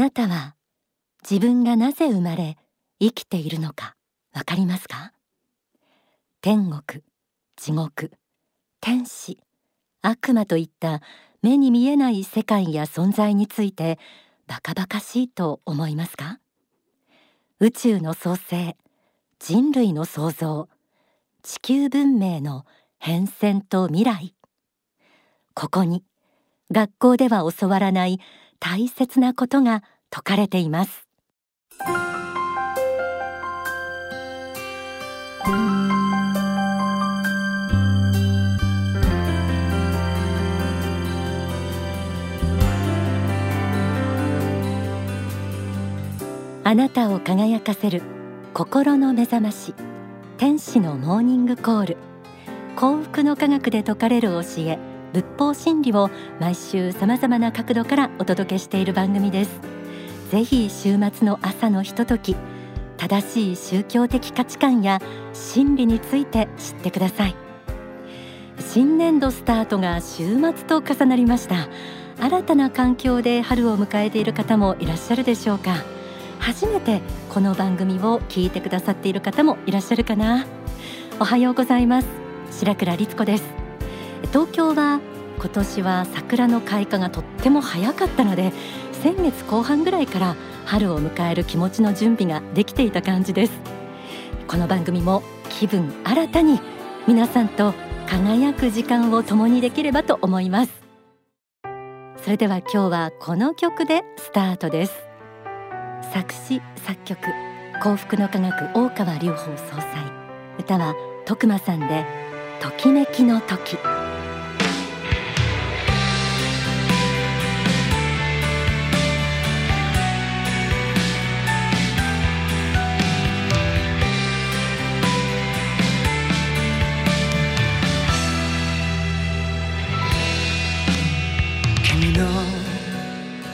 なたは自分がなぜ生まれ生きているのかわかりますか？天国地獄天使悪魔といった目に見えない世界や存在についてバカバカしいと思いますか？宇宙の創生人類の創造地球文明の変遷と未来。ここに学校では教わらない大切なことが説かれています。あなたを輝かせる心の目覚まし天使のモーニングコール幸福の科学で説かれる教え。仏法真理を毎週さまざまな角度からお届けしている番組です。ぜひ週末の朝のひととき正しい宗教的価値観や真理について知ってください。新年度スタートが週末と重なりました。新たな環境で春を迎えている方もいらっしゃるでしょうか。初めてこの番組を聞いてくださっている方もいらっしゃるかな。おはようございます。白倉律子です。東京は今年は桜の開花がとっても早かったので先月後半ぐらいから春を迎える気持ちの準備ができていた感じです。この番組も気分新たに皆さんと輝く時間を共にできればと思います。それでは今日はこの曲でスタートです。作詞作曲幸福の科学大川隆法総裁。歌は徳間さんでときめきの時。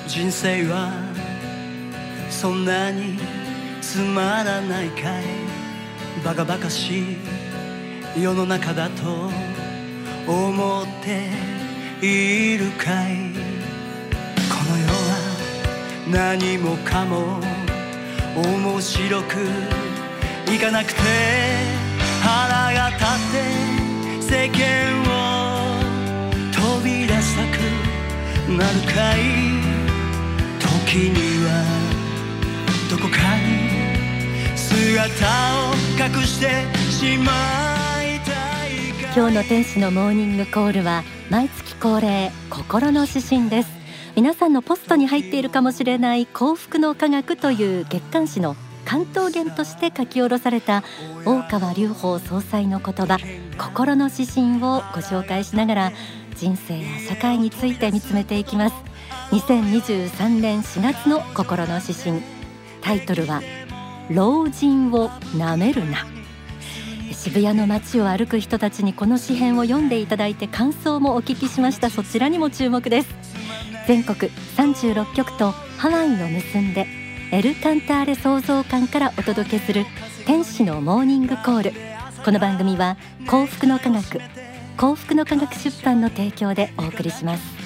人生はそんなにつまらないかいバカバカしい世の中だと思っているかいこの世は何もかも面白くいかなくて腹が立って世間を飛び出したくなるかい時にはどこかに姿を隠してしまいたい今日の天使のモーニングコールは毎月恒例心の指針です。皆さんのポストに入っているかもしれない幸福の科学という月刊誌の関東言として書き下ろされた大川隆法総裁の言葉心の指針をご紹介しながら人生や社会について見つめていきます。2023年4月の心の指針。タイトルは老人をなめるな。渋谷の街を歩く人たちにこの詩編を読んでいただいて感想もお聞きしました。そちらにも注目です。全国36局とハワイの結んでエルカンターレ創造館からお届けする天使のモーニングコール。この番組は幸福の科学幸福の科学出版の提供でお送りします。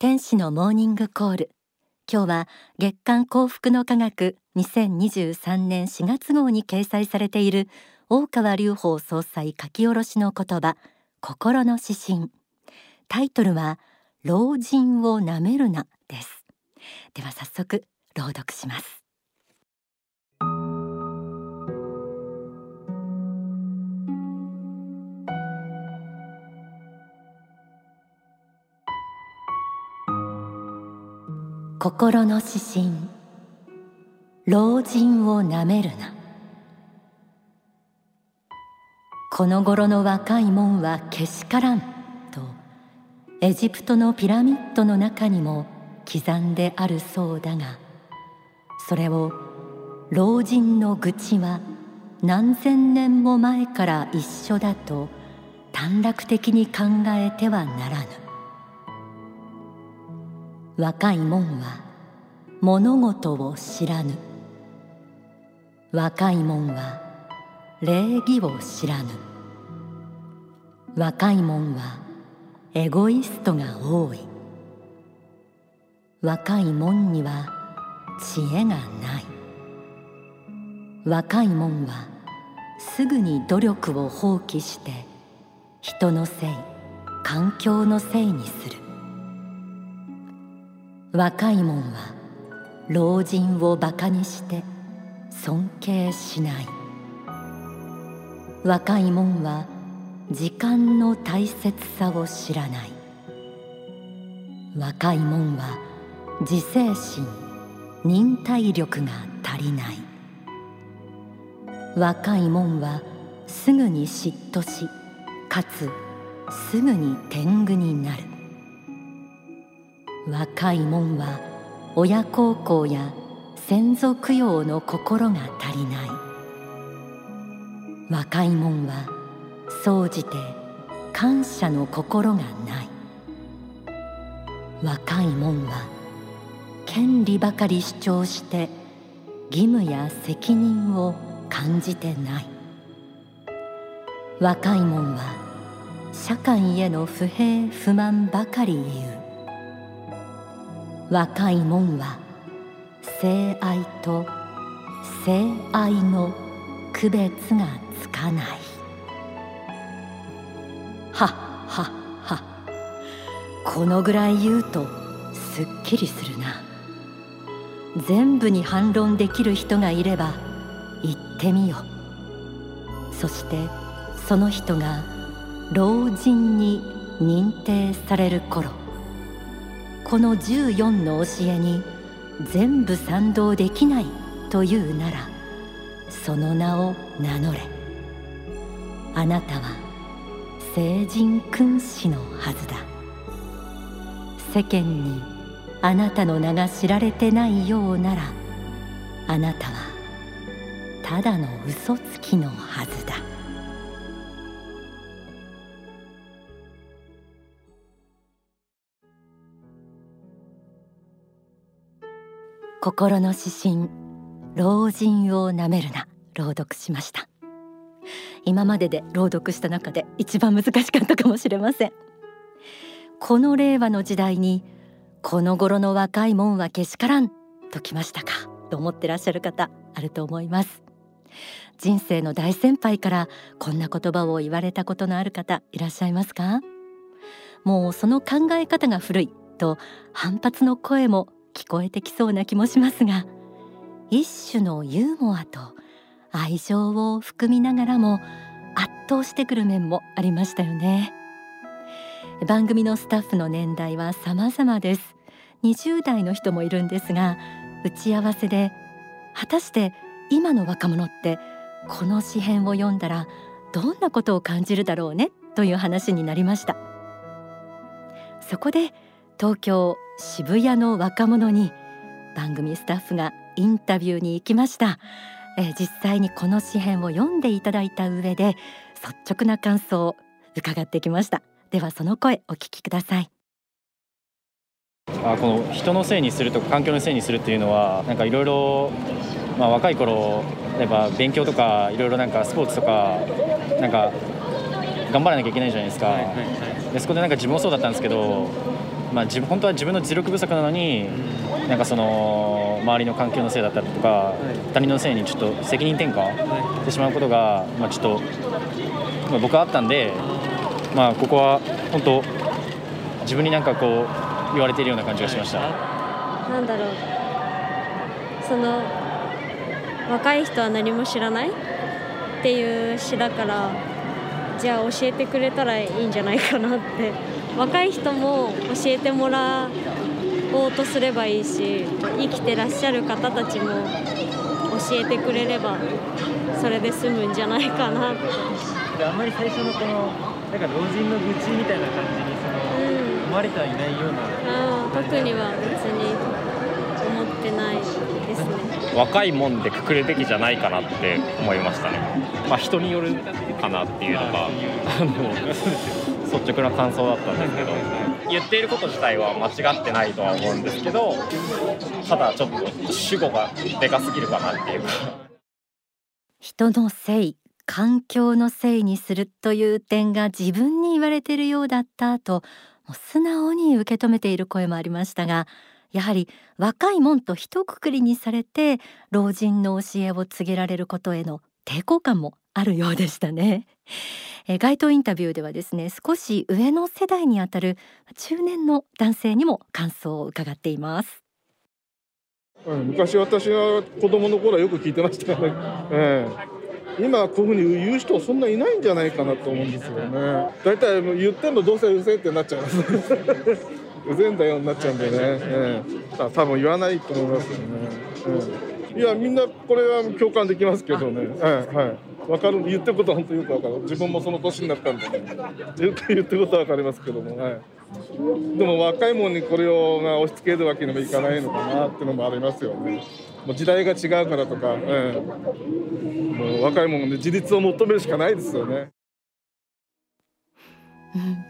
天使のモーニングコール。今日は月刊幸福の科学2023年4月号に掲載されている大川隆法総裁書き下ろしの言葉心の指針。タイトルは老人をなめるなです。では早速朗読します。心の指針。老人をなめるな。この頃の若いもんはけしからんとエジプトのピラミッドの中にも刻んであるそうだがそれを老人の愚痴は何千年も前から一緒だと短絡的に考えてはならぬ。若いもんは物事を知らぬ。若いもんは礼儀を知らぬ。若いもんはエゴイストが多い。若い門には知恵がない。若い門はすぐに努力を放棄して人のせい環境のせいにする。若い門は老人をバカにして尊敬しない。若い門は時間の大切さを知らない。若い門は自制心忍耐力が足りない。若い門はすぐに嫉妬しかつすぐに天狗になる。若い門は親孝行や先祖供養の心が足りない。若い門は総じて感謝の心がない。若い門は権利ばかり主張して義務や責任を感じてない。若い門は社会への不平不満ばかり言う。若い門は性愛と性愛の区別がつかない。はっはっはこのぐらい言うとすっきりするな。全部に反論できる人がいれば言ってみよそしてその人が老人に認定される頃。この14の教えに全部賛同できないというならその名を名乗れ。あなたは聖人君子のはずだ。世間にあなたの名が知られてないようならあなたはただの嘘つきのはずだ。心の指針老人をなめるな朗読しました。今までで朗読した中で一番難しかったかもしれません。この令和の時代にこの頃の若いもんはけしからんときましたかと思ってらっしゃる方あると思います。人生の大先輩からこんな言葉を言われたことのある方いらっしゃいますか？もうその考え方が古いと反発の声も聞こえてきそうな気もしますが一種のユーモアと愛情を含みながらも圧倒してくる面もありましたよね。番組のスタッフの年代は様々です。20代の人もいるんですが打ち合わせで果たして今の若者ってこの詩編を読んだらどんなことを感じるだろうね？という話になりました。そこで東京渋谷の若者に番組スタッフがインタビューに行きました、えー、実際にこの詩編を読んでいただいた上で率直な感想を伺ってきました。ではその声お聞きください。あこの人のせいにするとか環境のせいにするっていうのはなんかいろいろまあ若い頃例えば勉強とかいろいろなんかスポーツとかなんか頑張らなきゃいけないじゃないですか、はいはいはい、でそこでなんか自分もそうだったんですけどまあ、自分本当は自分の実力不足なのに、なんかその周りの環境のせいだったりとか、他人のせいにちょっと責任転嫁してしまうことが、まあ、ちょっと、まあ、僕はあったんで、まあ、ここは本当自分になんかこう言われているような感じがしました。なんだろう。その若い人は何も知らない？っていう詩だからじゃあ教えてくれたらいいんじゃないかなって若い人も教えてもらおうとすればいいし生きてらっしゃる方たちも教えてくれればそれで済むんじゃないかな。ってあんまり最初のこのなんか老人の愚痴みたいな感じにその、うん、思われてはいないような、うん、特には別に思ってないですね。若いもんでくくるべきじゃないかなって思いましたね。まあ人によるかなっていうのが あの率直な感想だったんですけど言っていること自体は間違ってないとは思うんですけどただちょっと主語がでかすぎるかなっていうか。人のせい環境のせいにするという点が自分に言われているようだったともう素直に受け止めている声もありましたがやはり若いもんと一括りにされて老人の教えを告げられることへの抵抗感もあるようでしたね。え街頭インタビューではですね少し上の世代にあたる中年の男性にも感想を伺っています。昔私が子供の頃はよく聞いてましたね、ええ、今こういうふうに言う人そんないないんじゃないかなと思うんですよね。だいたい言ってんのどうせうせってなっちゃいますうぜんだよになっちゃうんでね、ええ、多分言わないと思いますよね、ええ、いやみんなこれは共感できますけどね、はい、はい。分かる言ってることは本当よく分かる。自分もその年になったんで、言ってることは分かりますけども、はい、でも若いもんにこれをが押し付けるわけにもいかないのかなっていうのもありますよね。もう時代が違うからとか、ええ、もう若いもんで自立を求めるしかないですよね。うん。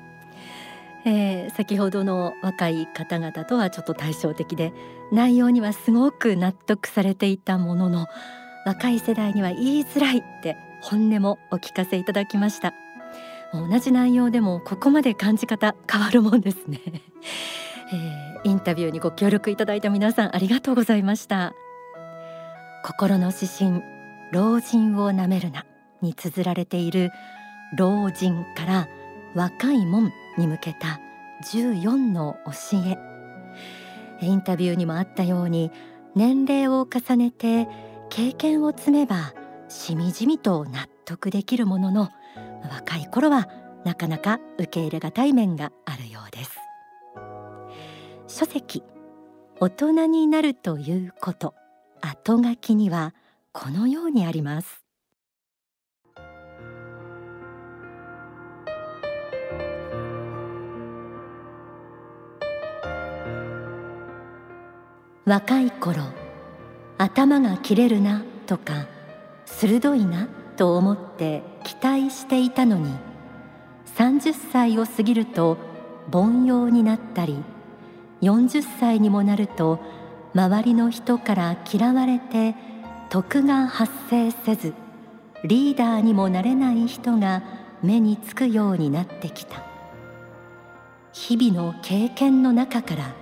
えー、先ほどの若い方々とはちょっと対照的で内容にはすごく納得されていたものの若い世代には言いづらいって本音もお聞かせいただきました。同じ内容でもここまで感じ方変わるもんですね、えー、インタビューにご協力いただいた皆さんありがとうございました。心の指針老人をなめるなに綴られている老人から若いもんに向けた14の教えインタビューにもあったように年齢を重ねて経験を積めばしみじみと納得できるものの若い頃はなかなか受け入れがたい面があるようです。書籍大人になるということ後書きにはこのようにあります。若い頃頭が切れるなとか鋭いなと思って期待していたのに30歳を過ぎると凡庸になったり40歳にもなると周りの人から嫌われて徳が発生せずリーダーにもなれない人が目につくようになってきた。日々の経験の中から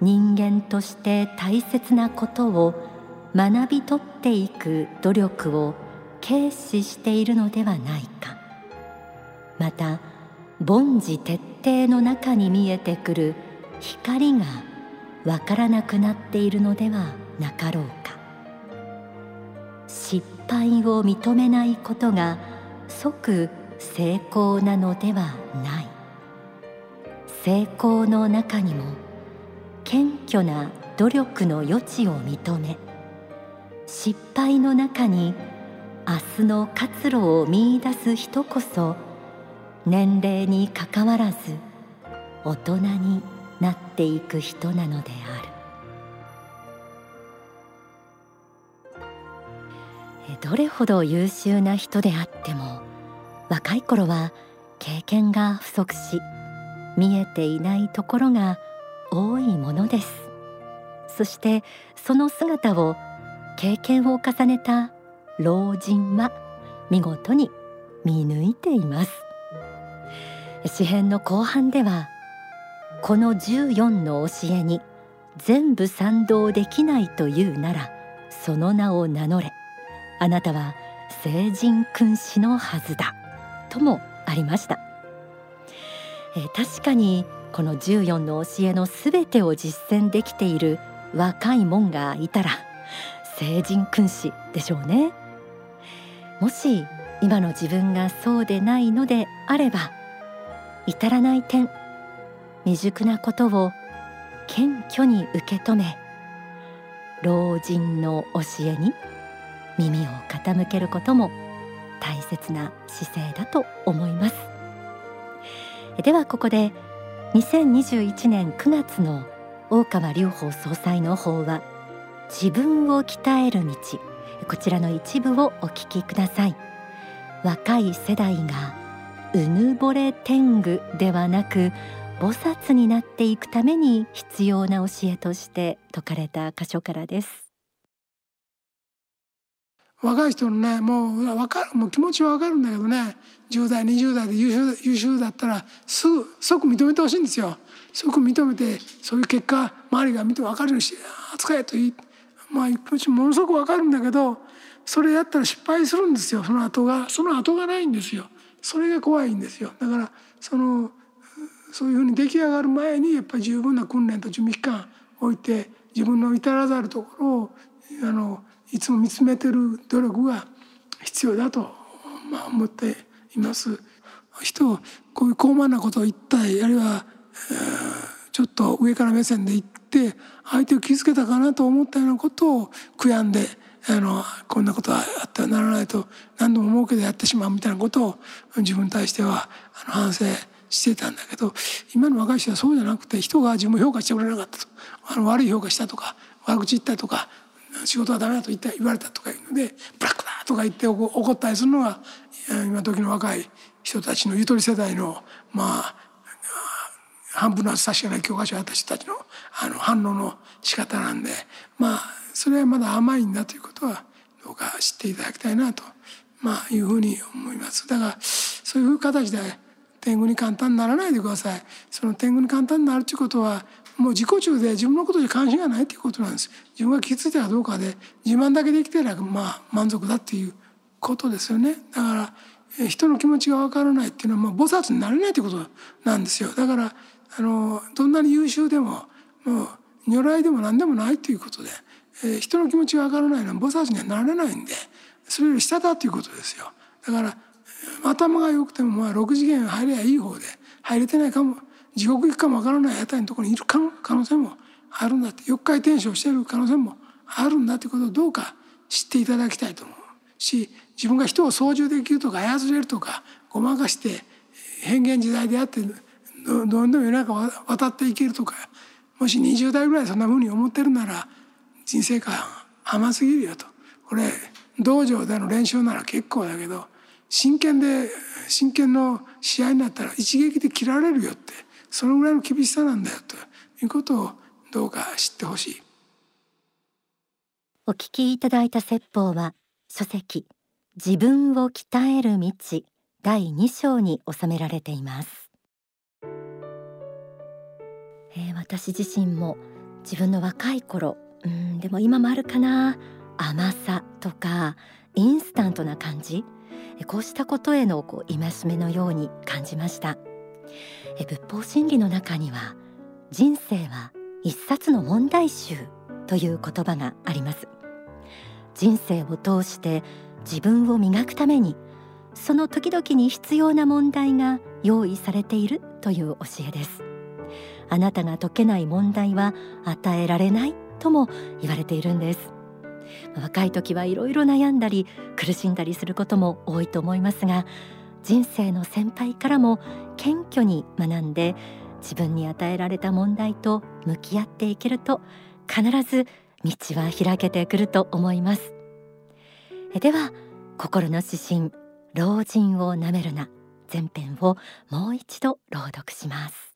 人間として大切なことを学び取っていく努力を軽視しているのではないか。また凡事徹底の中に見えてくる光がわからなくなっているのではなかろうか。失敗を認めないことが即成功なのではない。成功の中にも謙虚な努力の余地を認め失敗の中に明日の活路を見いだす人こそ年齢にかかわらず大人になっていく人なのである。どれほど優秀な人であっても若い頃は経験が不足し見えていないところが多いものです。そしてその姿を経験を重ねた老人は見事に見抜いています。詩編の後半ではこの14の教えに全部賛同できないというならその名を名乗れ。あなたは聖人君子のはずだ。ともありました。え確かにこの14の教えのすべてを実践できている若いもんがいたら聖人君子でしょうね。もし今の自分がそうでないのであれば至らない点未熟なことを謙虚に受け止め老人の教えに耳を傾けることも大切な姿勢だと思います。ではここで2021年9月の大川隆法総裁の法は自分を鍛える道。こちらの一部をお聞きください。若い世代がうぬぼれ天狗ではなく菩薩になっていくために必要な教えとして説かれた箇所からです。若い人のねもう分かるもう気持ちは分かるんだけどね10代20代で優秀優秀だったらすぐ即認めてほしいんですよ。即認めてそういう結果周りが見て分かるようにして扱えと言いまあ気持ちものすごく分かるんだけどそれやったら失敗するんですよその後がその後がないんですよ。それが怖いんですよ。だからそのそういうふうに出来上がる前にやっぱり十分な訓練と準備期間を置いて自分の至らざるところをあのいつも見つめてる努力が必要だと、まあ、思っています。人こういう高慢なことを言ったりあるいは、えー、ちょっと上から目線で言って相手を傷つけたかなと思ったようなことを悔やんであのこんなことはあってはならないと何度も思うけどやってしまうみたいなことを自分に対してはあの反省してたんだけど今の若い人はそうじゃなくて人が自分を評価してくれなかったと。あの悪い評価したとか悪口言ったとか仕事はダメだと言った言われたとかいうのでブラックだとか言って怒ったりするのが今時の若い人たちのゆとり世代のまあ半分の厚さしかない教科書をやったちのあの反応の仕方なんでまあそれはまだ甘いんだということはどうか知っていただきたいなと、まあ、いうふうに思います。だからそういう形で天狗に簡単にならないでください。その天狗に簡単になるということはもう自己中で自分のことに関心がないということなんです。自分が気づいたかどうかで自慢だけできてればまあ満足だっていうことですよね。だから人の気持ちが分からないっていうのはまあ菩薩になれないということなんですよ。だからあのどんなに優秀でももう如来でも何でもないということで。え人の気持ちが分からないのは菩薩にはなれないんでそれより下だということですよだから頭が良くてもまあ6次元入ればいい方で入れてないかも地獄行くかも分からない辺りのところにいる可能性もあるんだって四回転生してる可能性もあるんだということをどうか知っていただきたいと思うし自分が人を操縦できるとか操れるとかごまかして変幻自在であってどんどん世の中渡っていけるとかもし20代ぐらいそんなふうに思ってるなら人生観甘すぎるよと。これ道場での練習なら結構だけど真剣で真剣の試合になったら一撃で切られるよってそのぐらいの厳しさなんだよということをどうか知ってほしい。お聞きいただいた説法は書籍自分を鍛える道第2章に収められています、えー、私自身も自分の若い頃うんでも今もあるかな。甘さとかインスタントな感じ。こうしたことへのこう戒めのように感じました。え仏法真理の中には人生は一冊の問題集という言葉があります。人生を通して自分を磨くためにその時々に必要な問題が用意されているという教えです。あなたが解けない問題は与えられないとも言われているんです。若い時はいろいろ悩んだり苦しんだりすることも多いと思いますが人生の先輩からも謙虚に学んで自分に与えられた問題と向き合っていけると必ず道は開けてくると思います。では心の指針老人をなめるな。前編をもう一度朗読します。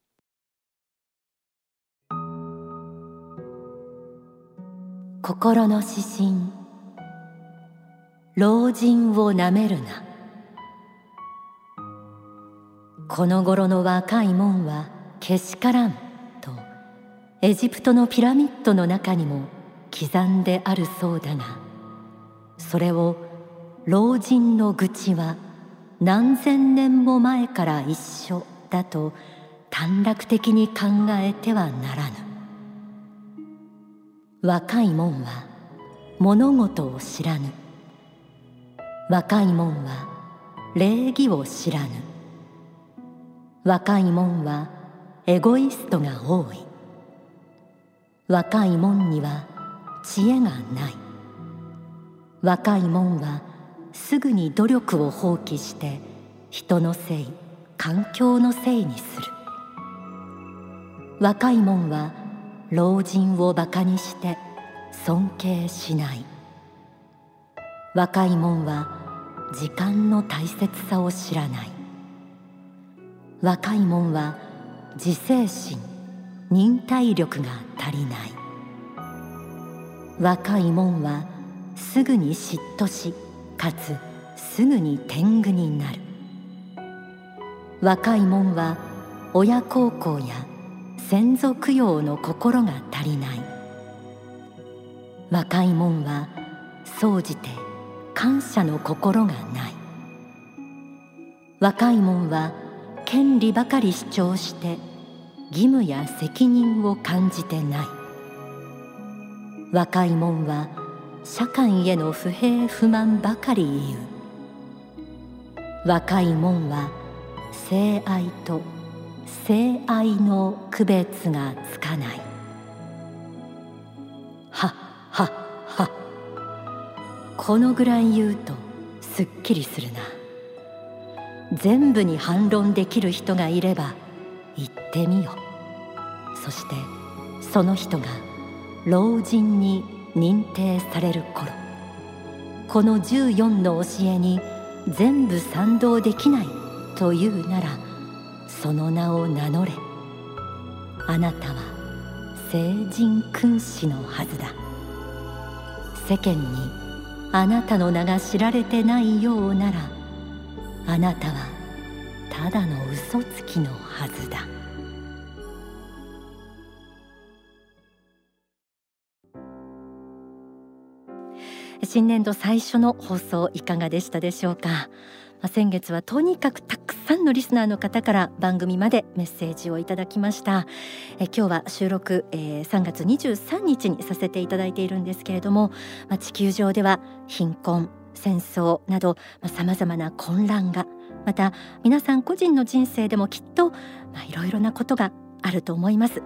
心の指針。老人をなめるな。この頃の若い門はけしからんとエジプトのピラミッドの中にも刻んであるそうだがそれを老人の愚痴は何千年も前から一緒だと短絡的に考えてはならぬ。若いもは物事を知らぬ。若いもんは礼儀を知らぬ。若いもんはエゴイストが多い。若いもんには知恵がない。若いもんはすぐに努力を放棄して人のせい環境のせいにする。若いもんは老人をバカにして尊敬しない。若いもんは時間の大切さを知らない。若いもんは自制心忍耐力が足りない。若いもんはすぐに嫉妬しかつすぐに天狗になる。若い者は親孝行や先祖供養の心が足りない。若い者は総じて感謝の心がない。若い者は権利ばかり主張して義務や責任を感じてない。若い者は社会への不平不満ばかり言う。若い者は性愛と性愛の区別がつかない。はっはっはこのぐらい言うとすっきりするな。全部に反論できる人がいれば言ってみよ。そしてその人が老人に認定される頃。この14の教えに全部賛同できないというならその名を名乗れ。あなたは聖人君子のはずだ。世間にあなたの名が知られてないようならあなたはただの嘘つきのはずだ。新年度最初の放送いかがでしたでしょうか、まあ、先月はとにかくたくさんのリスナーの方から番組までメッセージをいただきました。え今日は収録、えー、3月23日にさせていただいているんですけれども、まあ、地球上では貧困戦争などさまざ、まな混乱がまた皆さん個人の人生でもきっといろいろなことがあると思います。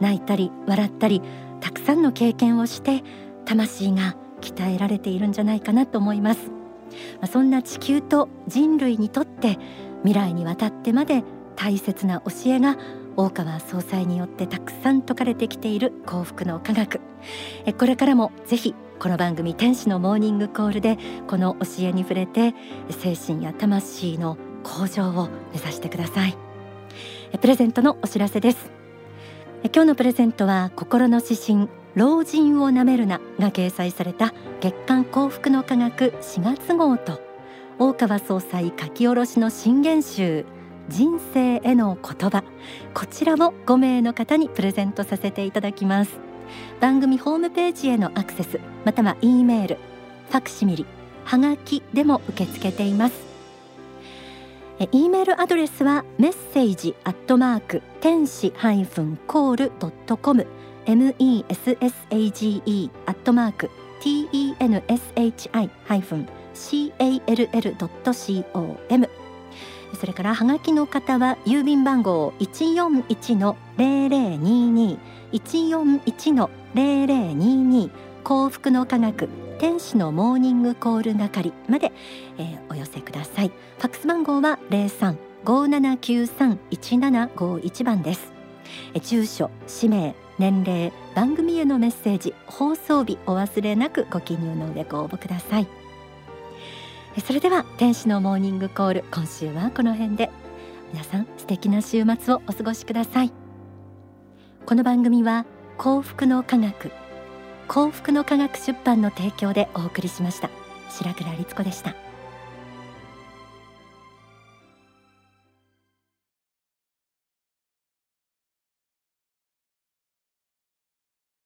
泣いたり笑ったりたくさんの経験をして魂が鍛えられているんじゃないかなと思います、ま、そんな地球と人類にとって未来にわたってまで大切な教えが大川総裁によってたくさん説かれてきている幸福の科学。これからもぜひこの番組天使のモーニングコールでこの教えに触れて精神や魂の向上を目指してください。プレゼントのお知らせです。今日のプレゼントは心の指針老人をなめるなが掲載された月刊幸福の科学4月号と大川総裁書き下ろしの新言集人生への言葉。こちらを5名の方にプレゼントさせていただきます。番組ホームページへのアクセスまたは E メールファクシミリはがきでも受け付けています。E メールアドレスはメッセージアットマーク天使ハイフンコールドットコム。Message アットマーク tenshi ハイフン call.com それからハガキの方は郵便番号一四一の零零二二一四一の零零二二幸福の科学天使のモーニングコール係まで、えー、お寄せください。ファックス番号は零三五七九三一七五一番です。え住所、氏名、年齢、番組へのメッセージ、放送日お忘れなくご記入の上ご応募ください。それでは天使のモーニングコール今週はこの辺で。皆さん素敵な週末をお過ごしください。この番組は幸福の科学幸福の科学出版の提供でお送りしました。白倉律子でした。